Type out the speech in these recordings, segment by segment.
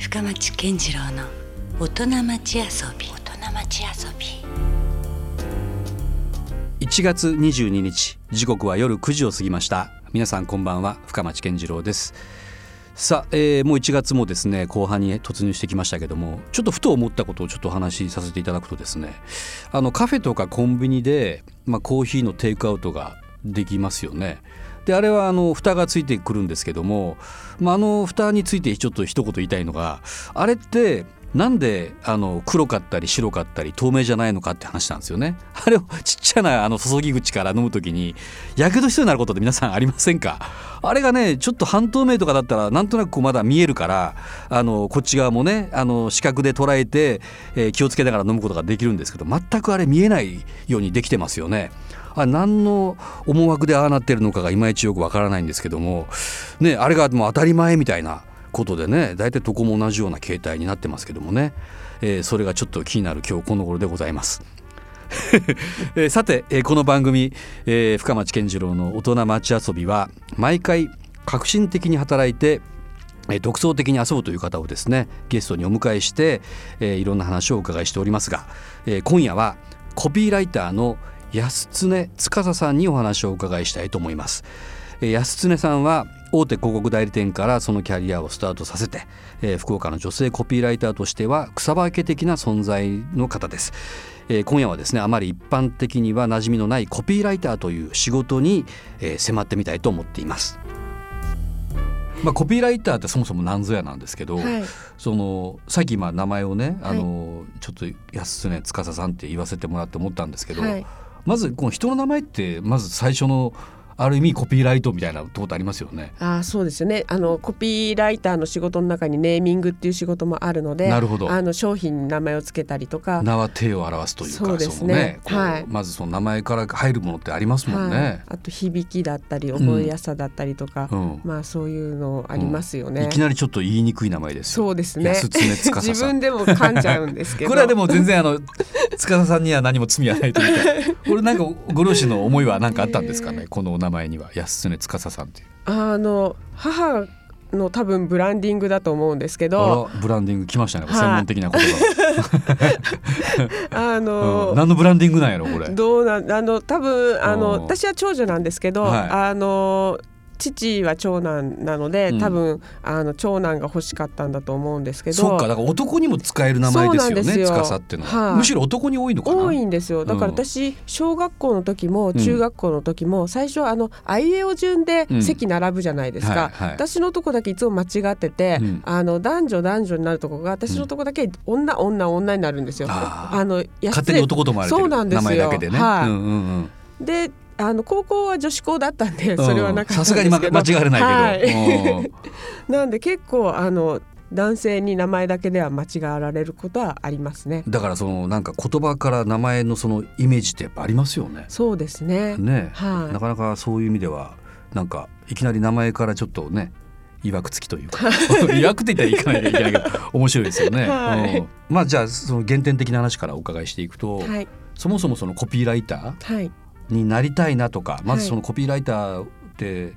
深町健次郎の大人町遊び。大人町遊び。1月22日時刻は夜9時を過ぎました。皆さんこんばんは深町健次郎です。さあ、えー、もう1月もですね後半に突入してきましたけどもちょっとふと思ったことをちょっとお話しさせていただくとですねあのカフェとかコンビニで、まあ、コーヒーのテイクアウトができますよねであれはあの蓋がついてくるんですけども、まあ、あの蓋についてちょっと一言言いたいのがあれってなんであの黒かったり白かったり透明じゃないのかって話なんですよね。あれをちっちゃなあの注ぎ口から飲む時にやけどしそうになることって皆さんありませんか？あれがねちょっと半透明とかだったらなんとなくこうまだ見えるからあのこっち側もねあの視覚で捉えて、えー気をつけながら飲むことができるんですけど全くあれ見えないようにできてますよね。あ何の思惑でああなってるのかがいまいちよくわからないんですけども、ね、あれがもう当たり前みたいなことでね大体どこも同じような形態になってますけどもね、えーそれがちょっと気になる今日この頃でございます。えーさて、えーこの番組、えー深町健次郎の大人町遊びは毎回革新的に働いて独創的に遊ぶという方をですねゲストにお迎えして、えーいろんな話をお伺いしておりますが、えー今夜はコピーライターの安常司さんにお話をお伺いしたいと思います。えー安常さんは大手広告代理店からそのキャリアをスタートさせて、えー福岡の女性コピーライターとしては草分け的な存在の方です。えー今夜はですねあまり一般的には馴染みのないコピーライターという仕事に、えー迫ってみたいと思っています。まあ、コピーライターってそもそも何ぞやなんですけど、はいそのさっき今名前をねあの、ちょっと安常司さんって言わせてもらって思ったんですけど、はいまずこの人の名前ってまず最初のある意味コピーライトみたいなところありますよね。あーそうですよね。あのコピーライターの仕事の中にネーミングっていう仕事もあるのでなるほど。あの商品に名前をつけたりとか。名は手を表すというかそうですね。のこうはい。まずその名前から入るものってありますもんはい。ね。あと響きだったり覚えやすさだったりとか、うん。まあそういうのありますよね。いきなりちょっと言いにくい名前ですよ。そうですね。自分でも噛んじゃうんですけど。これはでも全然あの司さんには何も罪はないというか。これなんかご両親の思いは何かあったんですかね？このお名前には安常司さんっていう。あの母の多分ブランディングだと思うんですけど。ブランディング来ましたね、はい。専門的な言葉、あうのん、何のブランディングなんやろこれ。どうなんあの多分あのうん。私は長女なんですけど、はい。あの父は長男なのでうん。多分、あの長男が欲しかったんだと思うんですけど。そっかだから男にも使える名前ですよねそうなんですよ。司っていうのは、はい。むしろ男に多いのかな？多いんですよ。だからうん。私小学校の時もん。中学校の時も最初あのあいうえお順でうん。席並ぶじゃないですか、私のとこだけいつも間違ってて、うん。あの男女男女になるとこが私のとこだけ女女女になるんですよ。あのや勝手に男と思われてるそうなんですよ。名前だけでね、はい。うんうん。であの高校は女子校だったんでうん。それはなかったんさすがに間違われないけど、はい。うん。なんで結構あの男性に名前だけでは間違われることはありますね。だからそのなんか言葉から名前のそのイメージってやっぱありますよね。そうですね。ね、はい。なかなかそういう意味ではなんかいきなり名前からちょっとねいわくつきというかい。わくって言ったらいかないといけないけど 面白いですよね。はい。うん。まあじゃあその原点的な話からお伺いしていくと、はい。そもそもそのコピーライタはい。ーになりたいなとかまずはいそのコピーライターって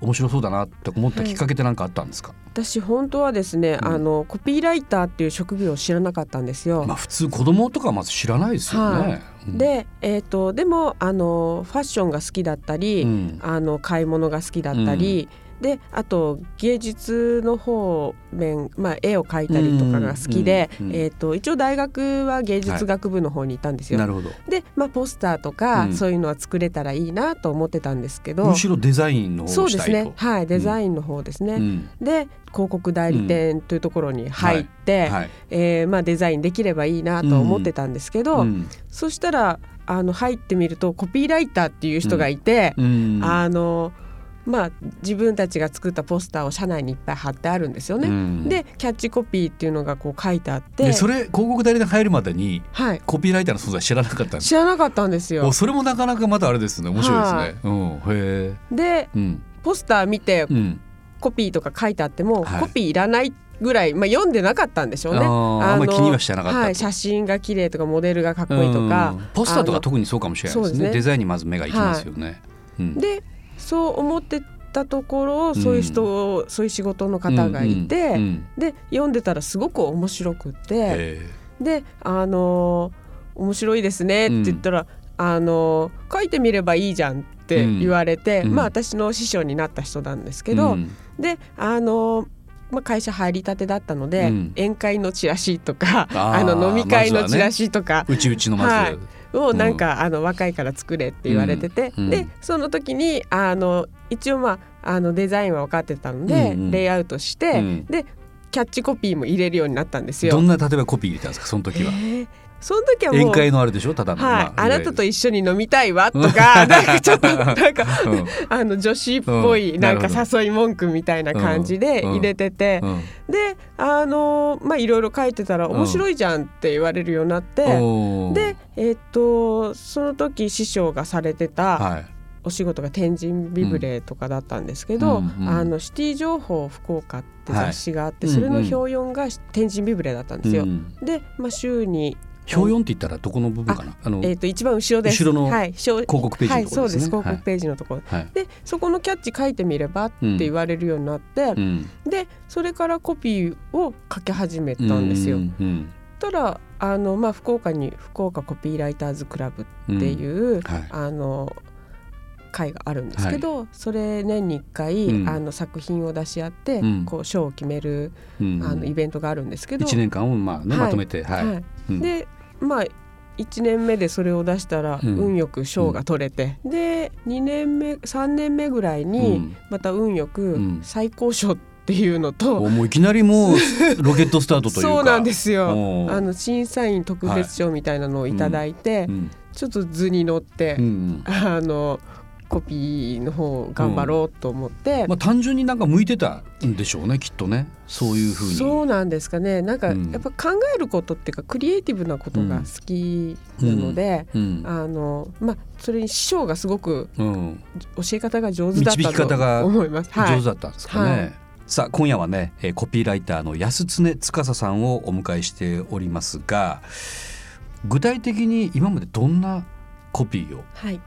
面白そうだなって思ったきっかけって何かあったんですか、私本当はですね、うん。あのコピーライターっていう職業を知らなかったんですよ。まあ普通子供とかはまず知らないですよね。うん、で、えー、とでもあのファッションが好きだったり、うん。あの買い物が好きだったり、であと芸術の方面、まあ、絵を描いたりとかが好きで、うんうんうんえー、と一応大学は芸術学部の方にいたんですよ。なるほど。で、まあ、ポスターとか、うん。そういうのは作れたらいいなと思ってたんですけど。むしろデザインの方そうです。ね。はいデザインの方ですね。うん。で広告代理店というところに入って、はい。えーまあ、デザインできればいいなと思ってたんですけど、うん。そしたらあの入ってみるとコピーライターっていう人がいて、うん。あのまあ、自分たちが作ったポスターを社内にいっぱい貼ってあるんですよね。うん。でキャッチコピーっていうのがこう書いてあって。でそれ広告代理店入るまでにはい、コピーライターの存在知らなかったんです。知らなかったんですよ。お。それもなかなかまたあれですね。面白いですね。うん。へえ。でうん。ポスター見てうん。コピーとか書いてあっても、はい。コピーいらないぐらい、まあ、読んでなかったんでしょうね。あんまり気にはしてなかった。とはい、写真が綺麗とかモデルがかっこいいとか。うん。ポスターとか特にそうかもしれないですね。ね。デザインにまず目がいきますよね。うん。でそう思ってたところそういう人を、そういう仕事の方がいて、うんうんで読んでたらすごく面白くってへであのー面白いですねって言ったら、あのー書いてみればいいじゃんって言われて、うん。まあ私の師匠になった人なんですけえど、うん。であのーまあ、会社入りたてだったので、うん。宴会のチラシとかあの飲み会のチラシとか、うちうちのまず、はい。をなんか、あの若いから作れって言われてて、うん。でその時にあの一応まああのデザインは分かってたので、うんうん。レイアウトして、うん。でキャッチコピーも入れるようになったんですよ。どんな例えばコピー入れたんですかその時は、えーその時はもう宴会のあれでしょただの、はい、まあなたとい一緒に飲みたいわとか なんかちょっとなんか、うん。あの女子っぽいなんか誘い文句みたいな感じで入れてて、うん。であのまあいろいろ書いてたら面白いじゃんって言われるようになって、でえっとその時師匠がされてたはい。お仕事が天神ビブレとかだったんですけど、うん。うん。あのシティ情報福岡って雑誌があって、はい。それのうんうん表4が天神ビブレだったんですよ。うん。で、まあ、週に表四って言ったらどこの部分かな？あの、えー、と一番後ろです。後ろのはい、広告ページのところですね。はい、そうです。広はい。告ページのところ。はい。で、そこのキャッチ書いてみればって言われるようになって、うん、で、それからコピーを書き始めたんですよ。うんうん。たら、あのまあ福岡に福岡コピーライターズクラブっていう、はい。あの会があるんですけど、それ年に1回、うん。あの作品を出し合って、うん。こう賞を決める、うん。あのイベントがあるんですけど、一年間をまあね、はい。まとめてはい、はい。うん。でまあ1年目でそれを出したらうん。運よく賞が取れて、で2年目3年目ぐらいにうん。また運よくうん。最高賞っていうのと、おもういきなりもう ロケットスタートというか。そうなんですよ。あの審査員特別賞みたいなのをいただいて、うん。ちょっと図に乗って、うん。あのコピーの方頑張ろうと思って、まあ、単純になんか向いてたんでしょうねきっとね。そういうふうに。そうなんですかね。なんかうん。やっぱ考えることっていうかクリエイティブなことが好きなので、うん。あのまあそれに師匠がすごくうん、教え方が上手だったと思います。はい。上手だったんですかね、はい。さあ今夜はね、えーコピーライターの安常司さんをお迎えしておりますが具体的に今までどんなコピーを？はい、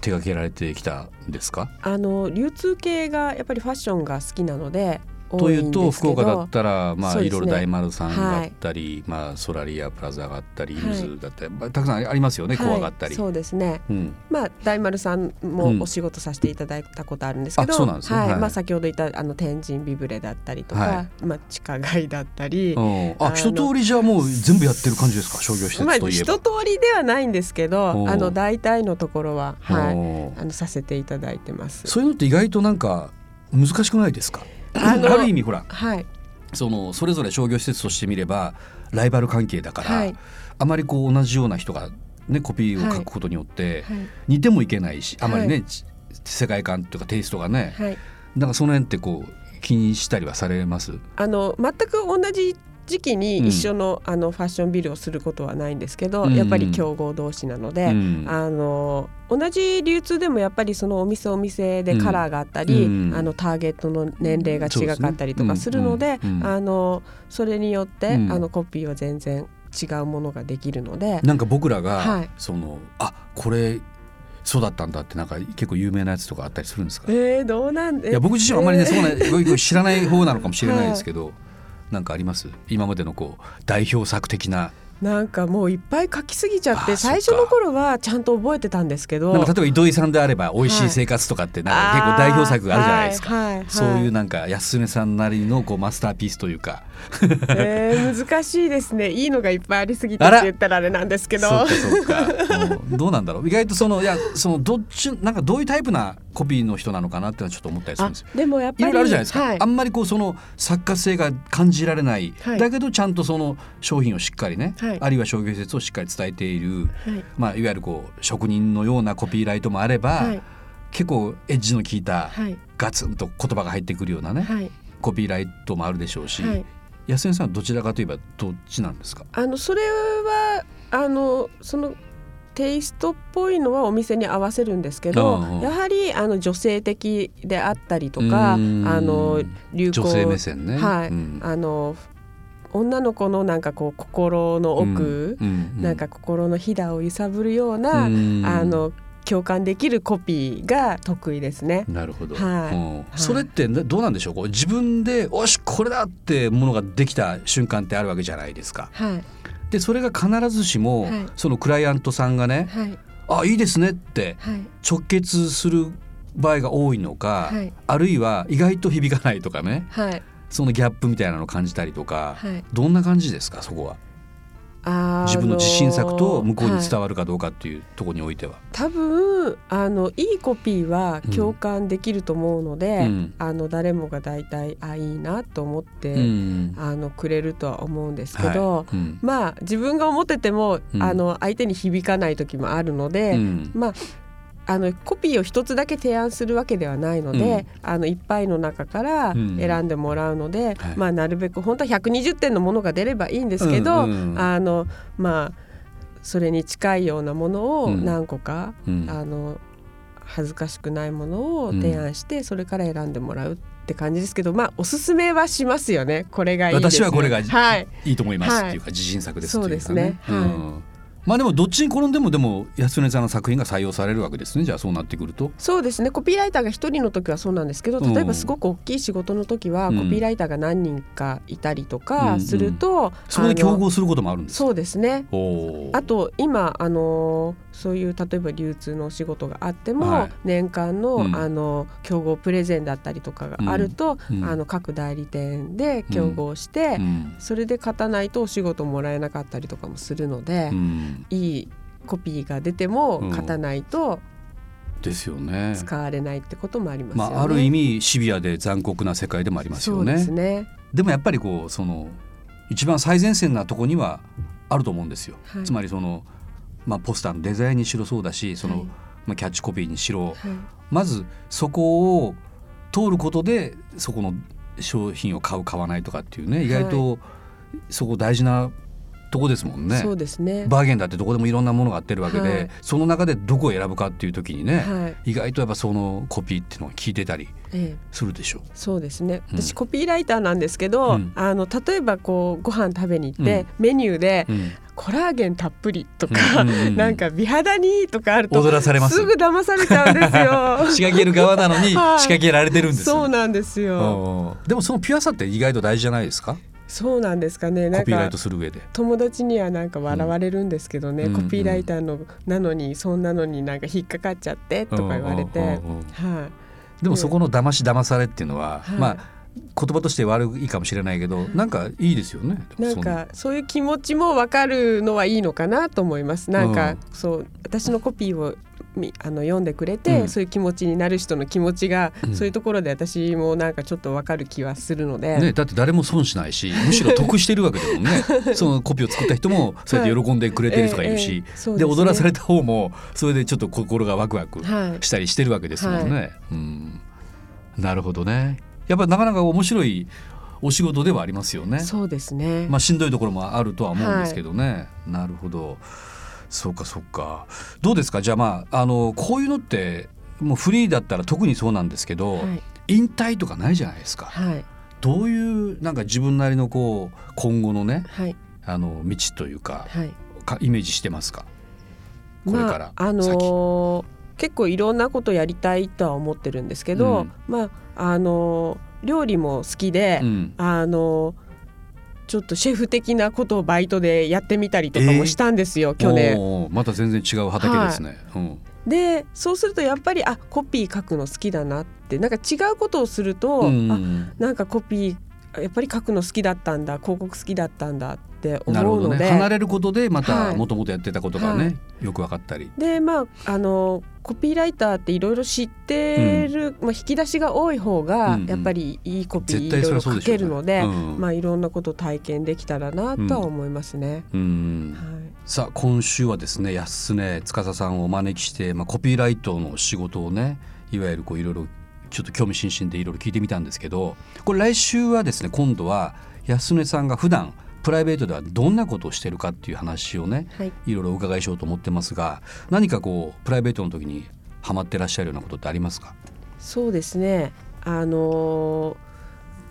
手掛けられてきたんですか？あの流通系がやっぱりファッションが好きなのでと多いいうんと福岡だったらまあいろいろ大丸さんがあったり、まあソラリアプラザがあったりはい。ユーズだったり、まあたくさんありますよね、コアがあったり。はい、そうですね。うん。まあ大丸さんうん。もお仕事させていただいたことあるんですけど、あそうなんですね。はい。はい。まあ、先ほど言ったあの天神ビブレだったりとか、はまあ、地下街だったり、うん。あ一通りじゃあもう全部やってる感じですか？商業施設まあといえば。一通りではないんですけおどうあの大体のところは、はい、あのさせていただいてます。そういうのって意外となんか難しくないですか？ある意味ほらはい。そのそれぞれ商業施設としてみればライバル関係だから、はい。あまりこう同じような人が、ね、コピーを書くことによってはい。似てもいけないし、あまりね、世界観というかテイストがね、はい。だからその辺ってこう気にしたりはされます？あの全く同じ時期にうん。一緒の,、あのファッションビルをすることはないんですけど、うん。やっぱり競合同士なので、うん。あの同じ流通でもやっぱりそのお店お店でカラーがあったり、うん。あのターゲットの年齢が違かったりとかするので、あのそれによって、うん。あのコピーは全然違うものができるので、なんか僕らが、はい。そのあこれそうだったんだってなんか結構有名なやつとかあったりするんですか？えー、どうなんでいや僕自身はあまりね、え ーそこね知らない方なのかもしれないですけど、なんかあります？今までのこう代表作的ななんかもういっぱい書きすぎちゃって最初の頃はちゃんと覚えてたんですけど。例えば糸井さんであれば「美味しい生活」とかってなんか結構代表作があるじゃないですか、はいはいはい。そういうなんか安目さんなりのこうマスターピースというか。えー、難しいですね。いいのがいっぱいありすぎてって言ったらあれなんですけど。そうかそうか。うんどうなんだろう。意外とそのいやそのどっちなんかどういうタイプなコピーの人なのかなってのはちょっと思ったりするんあですよ。でもやっぱりいろいろあるじゃないですか、はい。あんまりこうその作家性が感じられない、はい。だけどちゃんとその商品をしっかりね、はいあるいは商業施設をしっかり伝えている、はい。まあ、いわゆるこう職人のようなコピーライトもあれば、はい。結構エッジの効いたはい。ガツンと言葉が入ってくるようなね、はい。コピーライトもあるでしょうし、はい。安江さんはどちらかといえばどっちなんですか？あのそれはあのそのテイストっぽいのはお店に合わせるんですけど、やはりあの女性的であったりとかあうん。の流行女性目線ね。はい。うん。あの女の子のなんかこう心の奥、うんうんなんか心のひだを揺さぶるような、うん。あの共感できるコピーが得意ですね。なるほど、はい。それってどうなんでしょう？こう自分で「おしこれだ!」ってものができた瞬間ってあるわけじゃないですか。はい。でそれが必ずしも、はい。そのクライアントさんがねはい「あいいですね」ってはい。直結する場合が多いのか、はい。あるいは意外と響かないとかね。はいそのギャップみたいなのを感じたりとか、はい。どんな感じですかそこは？あ自分の自信作と向こうに伝わわるかどうかっていうところにおいては。多分あのいいコピーは共感できると思うので、うん。あの誰もが大体あいいなと思って、うん。あのくれるとは思うんですけど、はい。うん。まあ自分が思ってても、うん。あの相手に響かない時もあるので、うん。まああのコピーを一つだけ提案するわけではないので、あのいっぱいの中からうん。選んでもらうので、はい。まあなるべく本当は120点のものが出ればいいんですけど、うんうんあのまあそれに近いようなものをうん。何個か、うん。あの恥ずかしくないものを提案して、それから選んでもらうって感じですけどまあおすすめはしますよね。これがいいです、ね、私はこれがはい。いいと思いますはいっていうか自信作ですっていうかね。そうですね。はい。うんまあでもどっちに転んでもでも安根さんの作品が採用されるわけですね。じゃあそうなってくると。そうですね。コピーライターが一人の時はそうなんですけどうん。例えばすごく大きい仕事の時は、うん。コピーライターが何人かいたりとうんうかん。すると、そこで競合することもあるんですか？そうですね。あと今あのそういう例えば流通のお仕事があっても、はい年間の,、うんあの競合プレゼンだったりとかがあると、うんうんあの各代理店で競合して、うんそれで勝たないとお仕事もらえなかったりとかもするので、うんいいコピーが出てもうん勝たないとですよね。使われないってこともありますよね。まあある意味シビアで残酷な世界でもありますよね。ですね。でもやっぱりこうその一番最前線なとこにはあると思うんですよ。はいつまりそのまあポスターのデザインにしろそうだしその、はいまあキャッチコピーにしろはいまずそこを通ることでそこの商品を買う買わないとかっていうね意外とそこ大事なとこですもんね。そうですね。バーゲンだってどこでもいろんなものがってるわけで、はいその中でどこを選ぶかっていう時にね、はい。意外とやっぱそのコピーっていうのが効いてたりええ。するでしょう。そうですねうん私コピーライターなんですけど、うんあの例えばこうご飯食べに行って、メニューでうんコラーゲンたっぷりとか、うんうんうん。なんか美肌にとかあると踊らされます。すぐ騙されちゃうんですよ。仕掛ける側なのに仕はい。掛けられてるんですよ、そうなんですよ。うんでもそのピュアさって意外と大事じゃないですか？そうなんですかね。なんコピーライかトする上で。友達にはなんか笑われるんですけどね、うんコピーライターのなのにそんなのになんか引っかかっちゃってとか言われて、うんうんうんうん。はい。でもそこの騙し騙されっていうのは、はい。まあ言葉として悪いかもしれないけど、なんかいいですよね。なんかそういう気持ちも分かるのはいいのかなと思います。なんか、うんそう私のコピーをみあの読んでくれて、うん。そういう気持ちになる人の気持ちが、うん。そういうところで私もなんかちょっと分かる気はするので、ね、だって誰も損しないし むしろ得してるわけだもんね。そのコピーを作った人もそうやって喜んでくれてる人がいるし、ええええそうでね。踊らされた方もそれでちょっと心がワクワクはい。したりしてるわけですもんね。うん、なるほどねやっぱなかなか面白いお仕事ではありますよね。そうですね。まあ、しんどいところもあるとは思うんですけどね、なるほど。そうかそうか。どうですか？じゃあまああのこういうのってもうフリーだったら特にそうなんですけど、はい。引退とかないじゃないですか。はい。どういうなんか自分なりのこう今後のねはい。あの道というかはい。かイメージしてますか？これからまああのー結構いろんなことやりたいとは思ってるんですけど、うん。まああのー料理も好きで、うん。あのちょっとシェフ的なことをバイトでやってみたりとかもしたんですよ、去年。おーまた全然違う畑ですね。うん。でそうするとやっぱりあコピー書くの好きだなってなんか違うことをすると、うん。あなんかコピーやっぱり書くの好きだったんだ広告好きだったんだってなるほど思うので。ね離れることでまはい。たもともとやってたことがね、はよく分かったり。でまああのコピーライターっていろいろ知ってる、まあ、引き出しが多い方がうんうん。やっぱりいいコピーいろいろ書けるので、うん。まあいろんなことを体験できたらなとは思いますね。うん。はい。さあ今週はですね安根司さんをお招きして、まあ、コピーライトの仕事をねいわゆるこういろいろちょっと興味津々でいろいろ聞いてみたんですけどこれ来週はですね今度は安根さんが普段プライベートではどんなことをしてるかっていう話をねはい。いろいろお伺いしようと思ってますが何かこうプライベートの時にハマってらっしゃるようなことってありますか？そうですね。あのー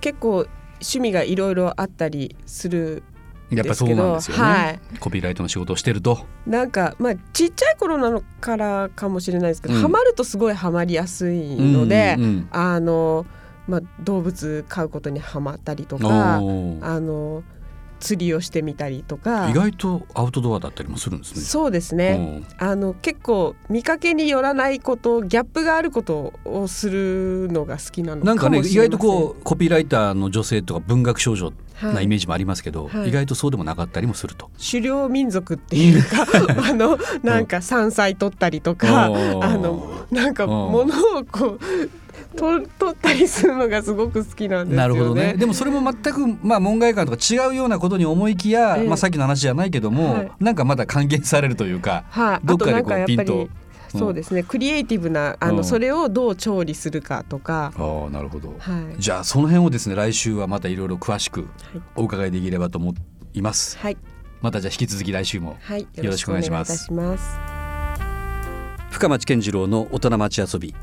結構趣味がいろいろあったりするやっぱそうなんですよね、はい。コピーライトの仕事をしてると。なんかまあちっちゃい頃なのからかもしれないですけど、うん。ハマるとすごいハマりやすいので、うんうんあのまあ動物飼うことにハマったりとうんかあの釣りをしてみたりとか。意外とアウトドアだったりもするんですね。そうですね、あの結構見かけによらないことギャップがあることをするのが好きなのなんかね意外とこうコピーライターの女性とか文学少女はい。なイメージもありますけど、はい。意外とそうでもなかったりもすると。狩猟民族っていうか あのなんか山菜取ったりとかあのなんかうん物をこうと取ったりするのがすごく好きなんですよね。なるほどね。でもそれも全くまあ門外漢とか違うようなことに思いきや、ええ。まあさっきの話じゃないけども、はい。なんかまだ還元されるというか、はい、どっかでこうピンりと。そうですね。クリエイティブなあのうん。それをどう調理するかとか、ああなるほど。はい。じゃあその辺をですね来週はまたいろいろ詳しくお伺いできればと思います。はい。またじゃあ引き続き来週もはい。よろしくお願いします。よろしくお願い。深町健次郎の大人町遊び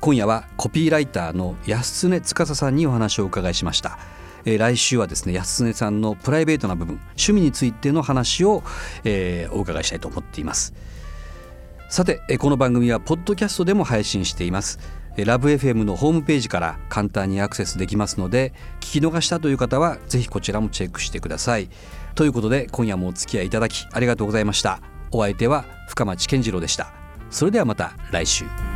今夜はコピーライターの安常司さんにお話をお伺いしました、え来週はですね安常さんのプライベートな部分趣味についての話を、えーお伺いしたいと思っています。さてえこの番組はポッドキャストでも配信しています。えラブ f m のホームページから簡単にアクセスできますので聞き逃したという方はぜひこちらもチェックしてください。ということで今夜もお付き合いいただきありがとうございました。お相手は深町健次郎でした。それではまた来週。